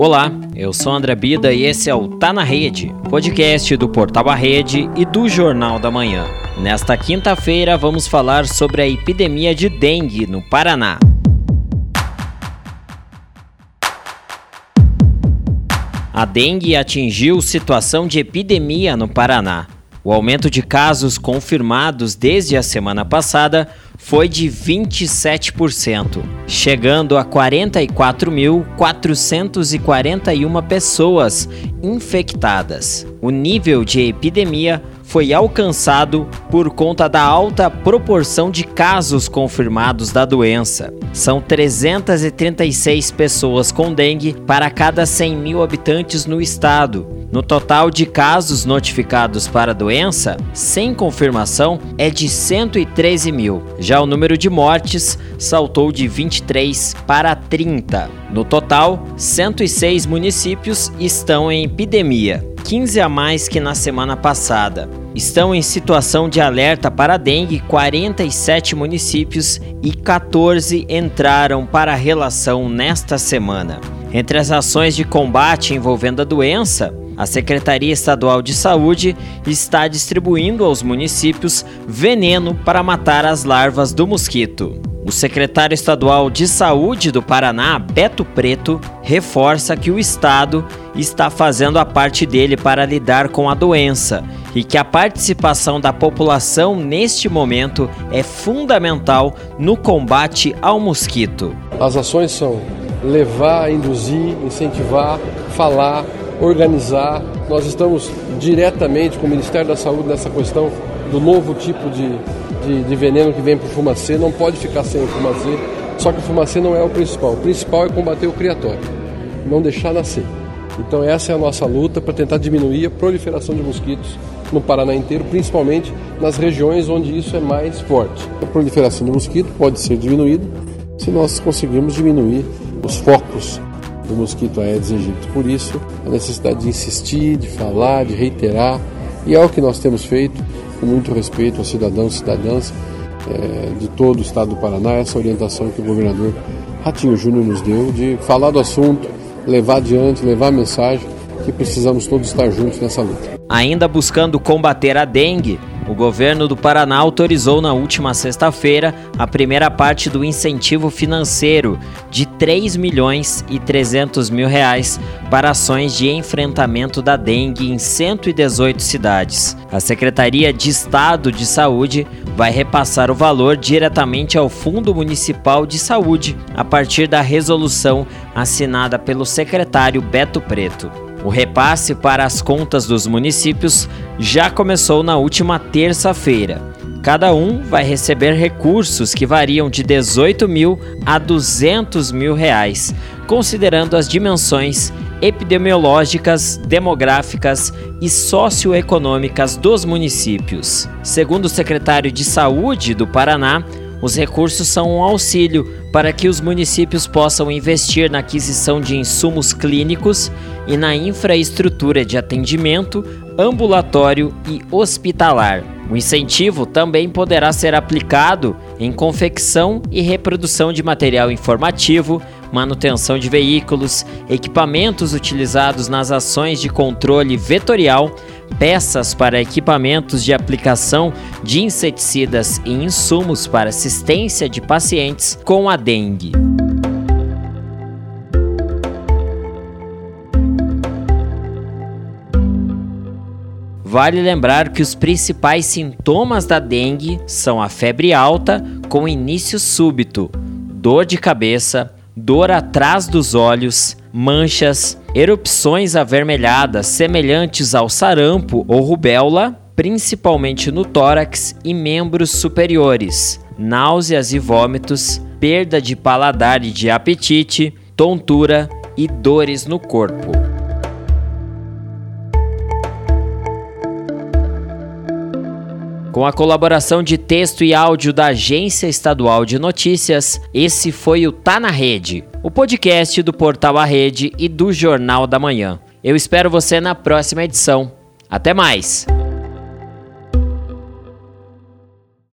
Olá, eu sou André Bida e esse é o Tá na Rede, podcast do Portal A Rede e do Jornal da Manhã. Nesta quinta-feira vamos falar sobre a epidemia de dengue no Paraná. A dengue atingiu situação de epidemia no Paraná. O aumento de casos confirmados desde a semana passada foi de 27%, chegando a 44.441 pessoas infectadas. O nível de epidemia foi alcançado por conta da alta proporção de casos confirmados da doença. São 336 pessoas com dengue para cada 100 mil habitantes no estado. No total de casos notificados para a doença, sem confirmação, é de 113 mil. Já o número de mortes saltou de 23 para 30. No total, 106 municípios estão em epidemia. 15 a mais que na semana passada. Estão em situação de alerta para dengue 47 municípios e 14 entraram para a relação nesta semana. Entre as ações de combate envolvendo a doença, a Secretaria Estadual de Saúde está distribuindo aos municípios veneno para matar as larvas do mosquito. O secretário estadual de Saúde do Paraná, Beto Preto, reforça que o estado está fazendo a parte dele para lidar com a doença e que a participação da população neste momento é fundamental no combate ao mosquito. As ações são levar, induzir, incentivar, falar, organizar. Nós estamos diretamente com o Ministério da Saúde nessa questão do novo tipo de de, de veneno que vem para o fumacê, não pode ficar sem o fumacê, só que o fumacê não é o principal. O principal é combater o criatório, não deixar nascer. Então essa é a nossa luta para tentar diminuir a proliferação de mosquitos no Paraná inteiro, principalmente nas regiões onde isso é mais forte. A proliferação de mosquito pode ser diminuída se nós conseguirmos diminuir os focos do mosquito Aedes aegypti. Por isso, a necessidade de insistir, de falar, de reiterar, e é o que nós temos feito com muito respeito aos cidadãos e cidadãs é, de todo o estado do Paraná, essa orientação que o governador Ratinho Júnior nos deu de falar do assunto, levar adiante, levar a mensagem que precisamos todos estar juntos nessa luta. Ainda buscando combater a dengue, o governo do Paraná autorizou na última sexta-feira a primeira parte do incentivo financeiro de 3 milhões e 300 mil reais para ações de enfrentamento da dengue em 118 cidades. A Secretaria de Estado de Saúde vai repassar o valor diretamente ao Fundo Municipal de Saúde a partir da resolução assinada pelo secretário Beto Preto. O repasse para as contas dos municípios já começou na última terça-feira. Cada um vai receber recursos que variam de 18 mil a 200 mil reais, considerando as dimensões epidemiológicas, demográficas e socioeconômicas dos municípios. Segundo o secretário de Saúde do Paraná, os recursos são um auxílio para que os municípios possam investir na aquisição de insumos clínicos e na infraestrutura de atendimento ambulatório e hospitalar. O incentivo também poderá ser aplicado em confecção e reprodução de material informativo, manutenção de veículos, equipamentos utilizados nas ações de controle vetorial, peças para equipamentos de aplicação de inseticidas e insumos para assistência de pacientes com a dengue. Vale lembrar que os principais sintomas da dengue são a febre alta com início súbito, dor de cabeça, dor atrás dos olhos, manchas, erupções avermelhadas semelhantes ao sarampo ou rubéola, principalmente no tórax e membros superiores, náuseas e vômitos, perda de paladar e de apetite, tontura e dores no corpo. Com a colaboração de texto e áudio da Agência Estadual de Notícias, esse foi o Tá na Rede, o podcast do Portal A Rede e do Jornal da Manhã. Eu espero você na próxima edição. Até mais!